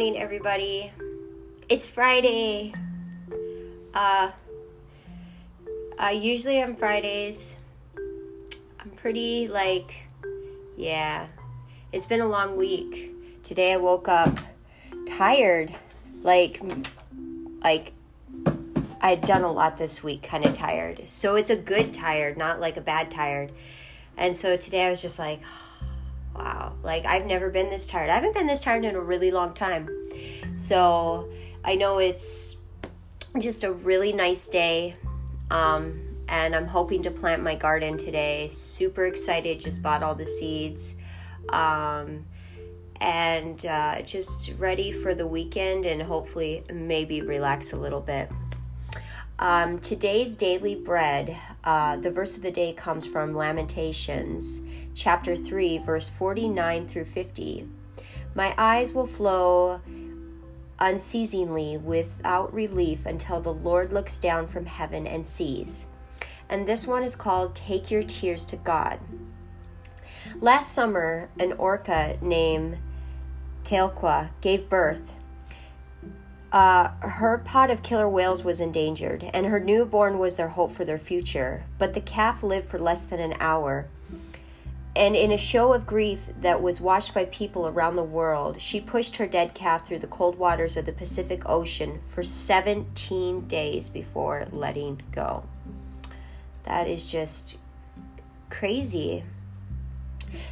morning, everybody. It's Friday. Uh, uh, usually on Fridays, I'm pretty like, yeah, it's been a long week. Today I woke up tired, like, like I'd done a lot this week, kind of tired. So it's a good tired, not like a bad tired. And so today I was just like, wow, like I've never been this tired. I haven't been this tired in a really long time. So I know it's just a really nice day. Um, and I'm hoping to plant my garden today. Super excited, just bought all the seeds. Um, and uh, just ready for the weekend and hopefully maybe relax a little bit. Um, today's daily bread, uh, the verse of the day comes from Lamentations chapter 3, verse 49 through 50. My eyes will flow unceasingly without relief until the Lord looks down from heaven and sees. And this one is called Take Your Tears to God. Last summer, an orca named Teal'c gave birth uh, her pod of killer whales was endangered, and her newborn was their hope for their future. But the calf lived for less than an hour. And in a show of grief that was watched by people around the world, she pushed her dead calf through the cold waters of the Pacific Ocean for 17 days before letting go. That is just crazy.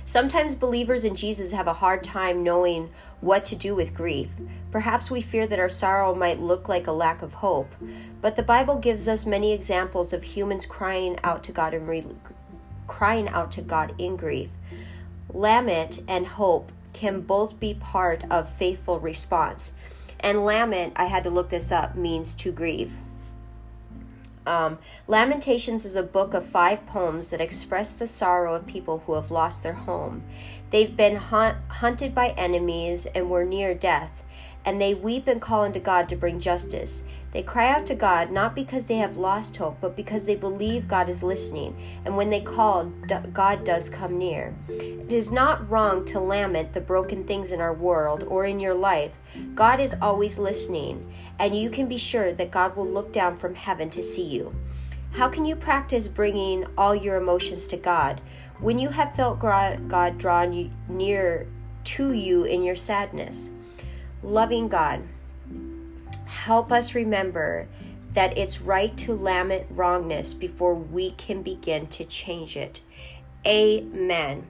Sometimes believers in Jesus have a hard time knowing what to do with grief. Perhaps we fear that our sorrow might look like a lack of hope, but the Bible gives us many examples of humans crying out to God and re- crying out to God in grief. Lament and hope can both be part of faithful response. And lament, I had to look this up, means to grieve. Um, Lamentations is a book of five poems that express the sorrow of people who have lost their home. They've been hunt- hunted by enemies and were near death and they weep and call unto God to bring justice. They cry out to God not because they have lost hope, but because they believe God is listening, and when they call, God does come near. It is not wrong to lament the broken things in our world or in your life. God is always listening, and you can be sure that God will look down from heaven to see you. How can you practice bringing all your emotions to God? When you have felt God drawn near to you in your sadness, Loving God, help us remember that it's right to lament wrongness before we can begin to change it. Amen.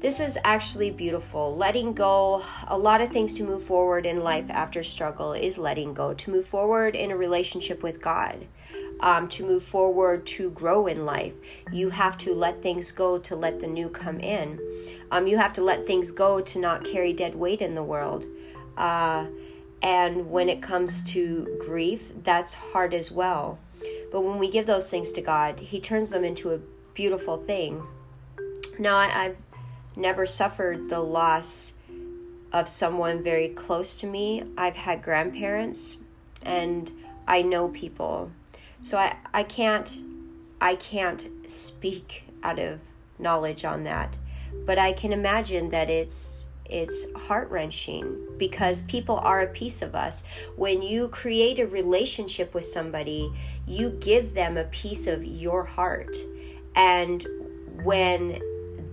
This is actually beautiful. Letting go, a lot of things to move forward in life after struggle is letting go. To move forward in a relationship with God, um, to move forward, to grow in life, you have to let things go to let the new come in. Um, you have to let things go to not carry dead weight in the world. Uh, and when it comes to grief, that's hard as well. But when we give those things to God, He turns them into a beautiful thing. Now, I, I've never suffered the loss of someone very close to me. I've had grandparents and I know people. So I, I can't I can't speak out of knowledge on that. But I can imagine that it's it's heart wrenching because people are a piece of us. When you create a relationship with somebody, you give them a piece of your heart. And when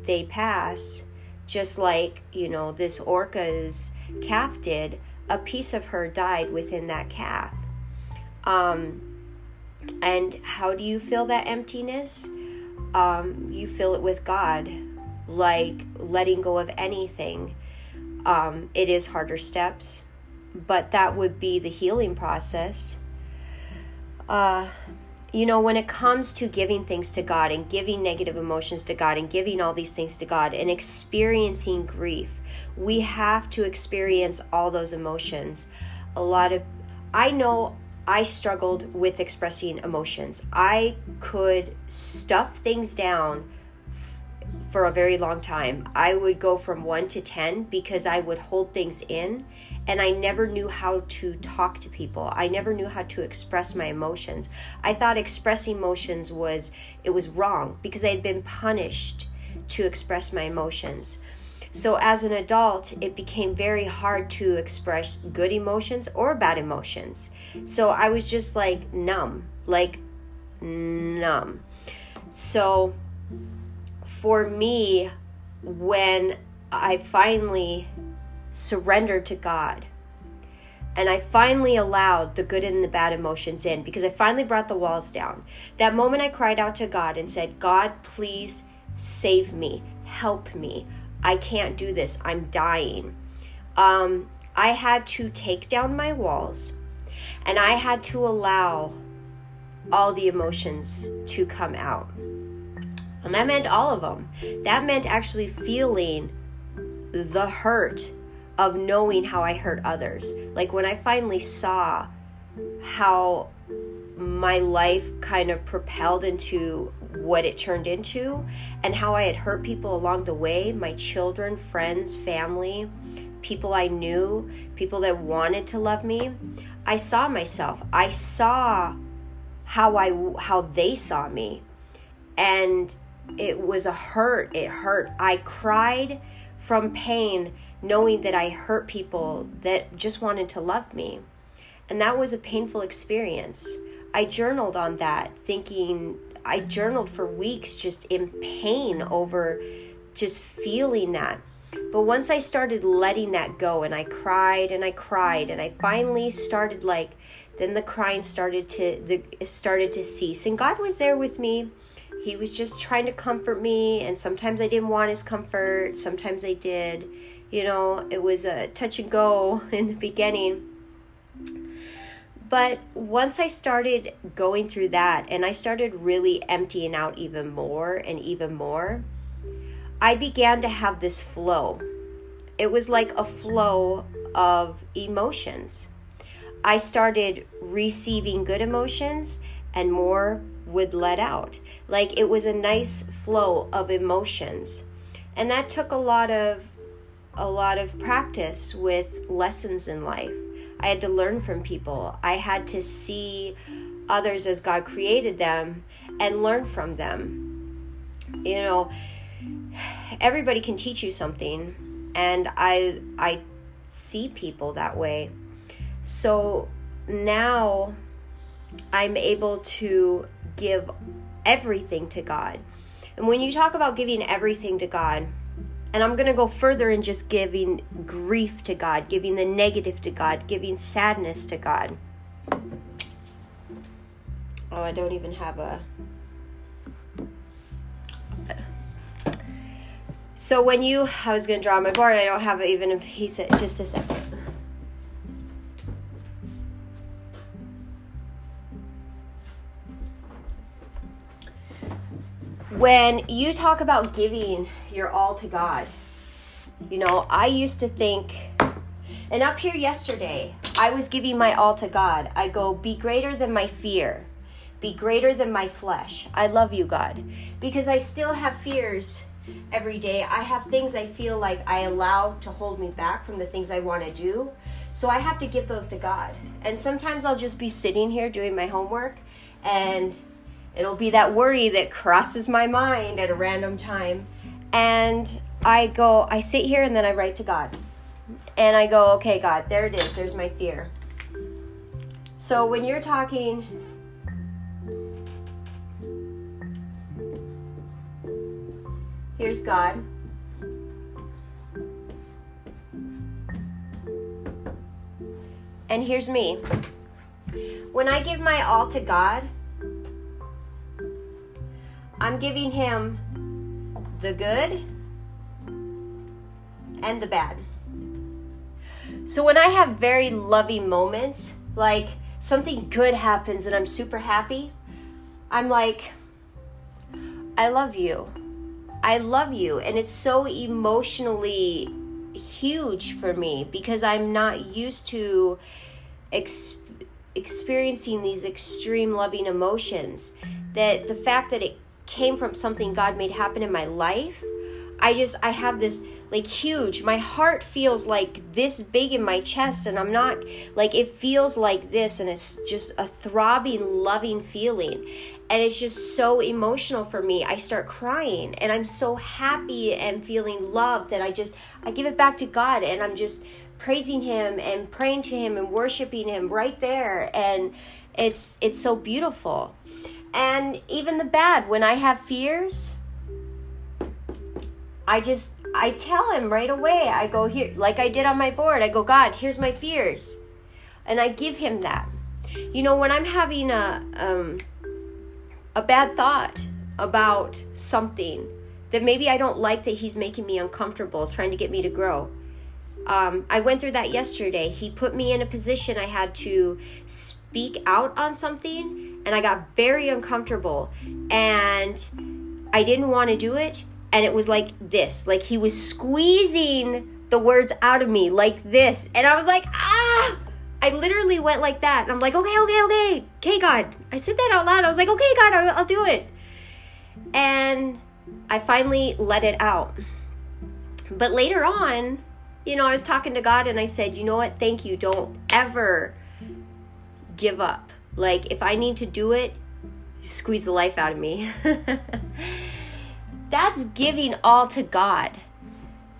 they pass, just like, you know, this orca's calf did, a piece of her died within that calf. Um, and how do you feel that emptiness? Um, you fill it with God, like letting go of anything um, it is harder steps, but that would be the healing process. Uh, you know, when it comes to giving things to God and giving negative emotions to God and giving all these things to God and experiencing grief, we have to experience all those emotions. A lot of, I know I struggled with expressing emotions. I could stuff things down for a very long time. I would go from 1 to 10 because I would hold things in and I never knew how to talk to people. I never knew how to express my emotions. I thought expressing emotions was it was wrong because I had been punished to express my emotions. So, as an adult, it became very hard to express good emotions or bad emotions. So, I was just like numb, like numb. So, for me, when I finally surrendered to God, and I finally allowed the good and the bad emotions in because I finally brought the walls down. That moment I cried out to God and said, God, please save me, help me. I can't do this. I'm dying. Um, I had to take down my walls and I had to allow all the emotions to come out. And that meant all of them. That meant actually feeling the hurt of knowing how I hurt others. Like when I finally saw how my life kind of propelled into what it turned into and how I had hurt people along the way my children, friends, family, people I knew, people that wanted to love me. I saw myself. I saw how I how they saw me. And it was a hurt. It hurt. I cried from pain knowing that I hurt people that just wanted to love me. And that was a painful experience. I journaled on that, thinking, I journaled for weeks just in pain over just feeling that. But once I started letting that go and I cried and I cried and I finally started like then the crying started to the started to cease and God was there with me. He was just trying to comfort me and sometimes I didn't want his comfort, sometimes I did you know, it was a touch and go in the beginning. But once I started going through that and I started really emptying out even more and even more, I began to have this flow. It was like a flow of emotions. I started receiving good emotions and more would let out. Like it was a nice flow of emotions. And that took a lot of a lot of practice with lessons in life. I had to learn from people. I had to see others as God created them and learn from them. You know, everybody can teach you something and I I see people that way. So now I'm able to give everything to God. And when you talk about giving everything to God, and I'm going to go further in just giving grief to God, giving the negative to God, giving sadness to God. Oh, I don't even have a. So when you, I was going to draw my board, I don't have even a piece of, just a second. When you talk about giving your all to God, you know, I used to think, and up here yesterday, I was giving my all to God. I go, be greater than my fear, be greater than my flesh. I love you, God, because I still have fears every day. I have things I feel like I allow to hold me back from the things I want to do. So I have to give those to God. And sometimes I'll just be sitting here doing my homework and It'll be that worry that crosses my mind at a random time. And I go, I sit here and then I write to God. And I go, okay, God, there it is. There's my fear. So when you're talking, here's God. And here's me. When I give my all to God, I'm giving him the good and the bad. So when I have very loving moments, like something good happens and I'm super happy, I'm like, I love you. I love you. And it's so emotionally huge for me because I'm not used to ex- experiencing these extreme loving emotions. That the fact that it came from something God made happen in my life. I just I have this like huge. My heart feels like this big in my chest, and I'm not like it feels like this, and it's just a throbbing, loving feeling. And it's just so emotional for me. I start crying, and I'm so happy and feeling loved that I just I give it back to God, and I'm just praising Him and praying to Him and worshiping Him right there, and it's it's so beautiful. And even the bad, when I have fears, I just I tell him right away. I go here like I did on my board. I go, God, here's my fears. And I give him that. You know, when I'm having a um a bad thought about something that maybe I don't like that he's making me uncomfortable, trying to get me to grow. Um, I went through that yesterday. He put me in a position I had to speak out on something, and I got very uncomfortable. And I didn't want to do it and it was like this. Like he was squeezing the words out of me like this and i was like ah! I literally went like that and i'm like okay okay okay okay god. I said that out loud. I was like okay god i'll, I'll do it. And i finally let it out. But later on you know i was talking to god and i said you know what? Thank you. Don't ever give up like if i need to do it squeeze the life out of me That's giving all to God.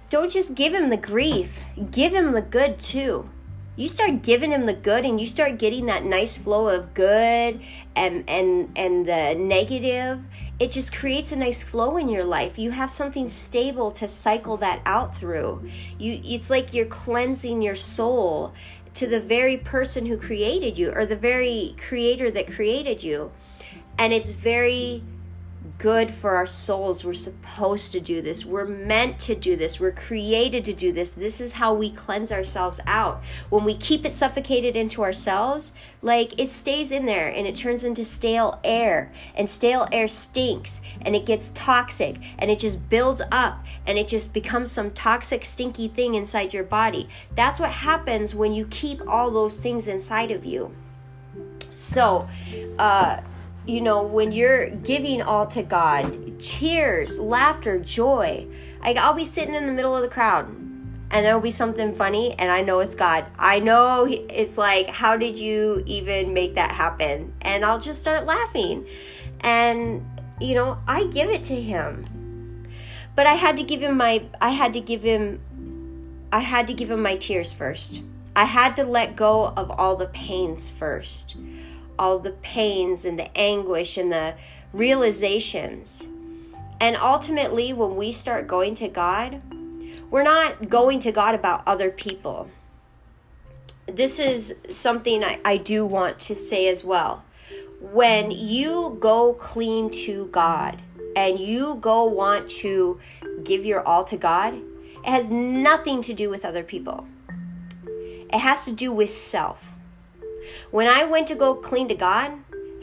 Don't just give him the grief, give him the good too. You start giving him the good and you start getting that nice flow of good and and and the negative, it just creates a nice flow in your life. You have something stable to cycle that out through. You it's like you're cleansing your soul to the very person who created you or the very creator that created you. And it's very good for our souls. We're supposed to do this. We're meant to do this. We're created to do this. This is how we cleanse ourselves out. When we keep it suffocated into ourselves, like it stays in there and it turns into stale air. And stale air stinks and it gets toxic and it just builds up and it just becomes some toxic, stinky thing inside your body. That's what happens when you keep all those things inside of you. So, uh, you know, when you're giving all to God, cheers, laughter, joy. Like I'll be sitting in the middle of the crowd and there'll be something funny and I know it's God. I know it's like how did you even make that happen? And I'll just start laughing. And you know, I give it to him. But I had to give him my I had to give him I had to give him my tears first. I had to let go of all the pains first all the pains and the anguish and the realizations. And ultimately, when we start going to God, we're not going to God about other people. This is something I, I do want to say as well. When you go clean to God and you go want to give your all to God, it has nothing to do with other people. It has to do with self. When I went to go clean to God,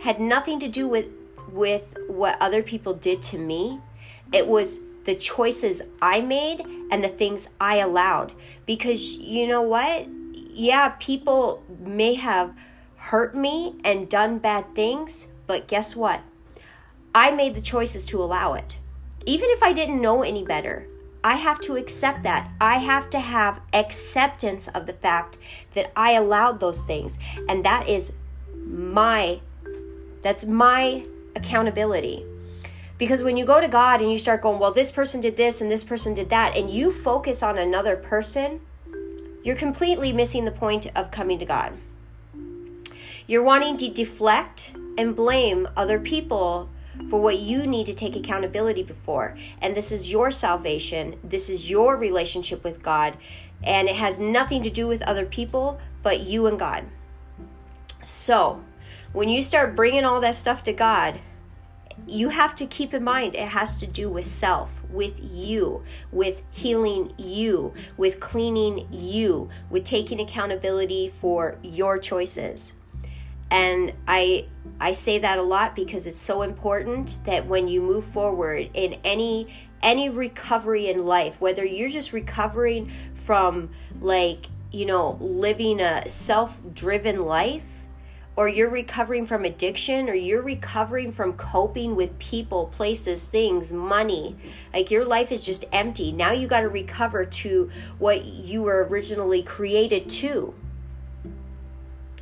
had nothing to do with with what other people did to me. It was the choices I made and the things I allowed. Because you know what? Yeah, people may have hurt me and done bad things, but guess what? I made the choices to allow it. Even if I didn't know any better, I have to accept that. I have to have acceptance of the fact that I allowed those things. And that is my that's my accountability. Because when you go to God and you start going, well, this person did this and this person did that, and you focus on another person, you're completely missing the point of coming to God. You're wanting to deflect and blame other people for what you need to take accountability before. And this is your salvation, this is your relationship with God, and it has nothing to do with other people but you and God. So, when you start bringing all that stuff to God, you have to keep in mind it has to do with self, with you, with healing you, with cleaning you, with taking accountability for your choices. And I I say that a lot because it's so important that when you move forward in any any recovery in life, whether you're just recovering from like, you know, living a self-driven life or you're recovering from addiction or you're recovering from coping with people, places, things, money. Like your life is just empty. Now you got to recover to what you were originally created to.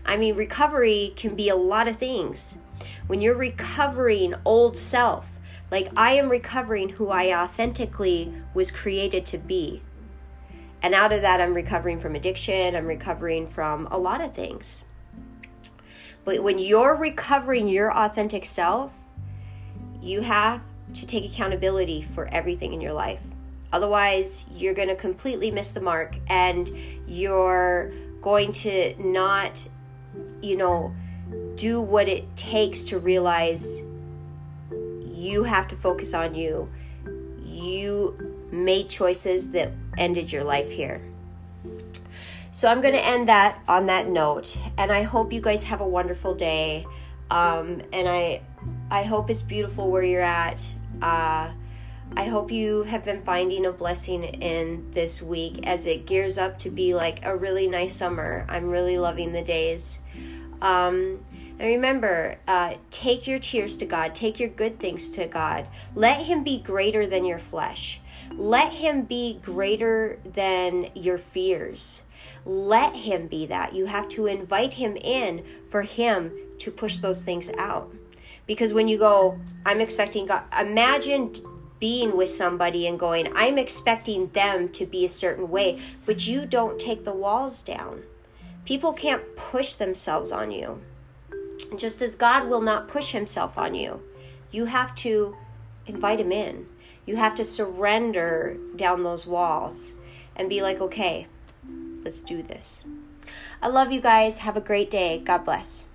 I mean, recovery can be a lot of things. When you're recovering old self, like I am recovering who I authentically was created to be. And out of that, I'm recovering from addiction, I'm recovering from a lot of things. But when you're recovering your authentic self, you have to take accountability for everything in your life. Otherwise, you're going to completely miss the mark and you're going to not, you know, do what it takes to realize you have to focus on you. You made choices that ended your life here. So I'm going to end that on that note, and I hope you guys have a wonderful day. Um, and I, I hope it's beautiful where you're at. Uh, I hope you have been finding a blessing in this week as it gears up to be like a really nice summer. I'm really loving the days. Um, and remember, uh, take your tears to God, take your good things to God. Let Him be greater than your flesh, let Him be greater than your fears. Let Him be that. You have to invite Him in for Him to push those things out. Because when you go, I'm expecting God, imagine being with somebody and going, I'm expecting them to be a certain way, but you don't take the walls down. People can't push themselves on you. Just as God will not push himself on you, you have to invite him in. You have to surrender down those walls and be like, okay, let's do this. I love you guys. Have a great day. God bless.